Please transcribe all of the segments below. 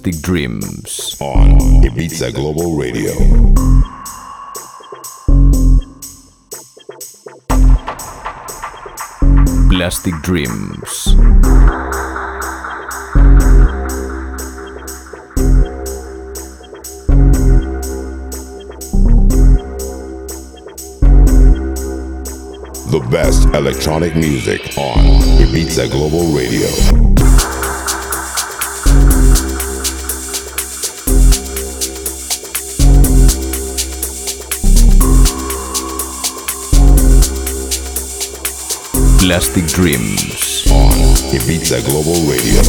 Plastic Dreams on Ibiza Global Radio. Plastic Dreams. The best electronic music on Ibiza Global Radio. Plastic Dreams on Ibiza Global Radio.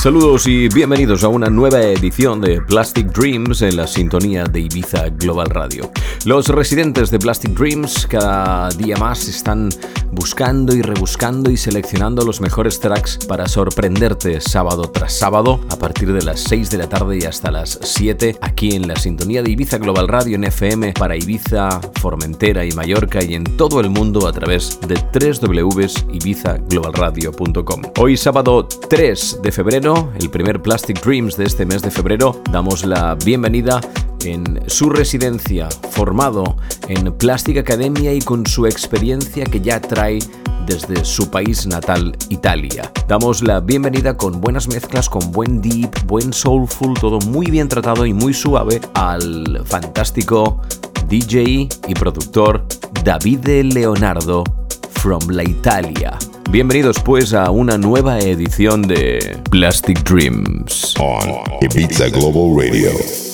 Saludos y bienvenidos a una nueva edición de Plastic Dreams en la sintonía de Ibiza Global Radio. Los residentes de Plastic Dreams cada día más están buscando y rebuscando y seleccionando los mejores tracks para sorprenderte sábado tras sábado a partir de las 6 de la tarde y hasta las 7 aquí en la sintonía de Ibiza Global Radio en FM para Ibiza, Formentera y Mallorca y en todo el mundo a través de www.ibizaglobalradio.com. Hoy sábado 3 de febrero el primer Plastic Dreams de este mes de febrero, damos la bienvenida en su residencia, formado en Plastic Academia y con su experiencia que ya trae desde su país natal, Italia. Damos la bienvenida con buenas mezclas, con buen deep, buen soulful, todo muy bien tratado y muy suave al fantástico DJ y productor Davide Leonardo from la Italia. Bienvenidos pues a una nueva edición de Plastic Dreams on Ibiza Global Radio.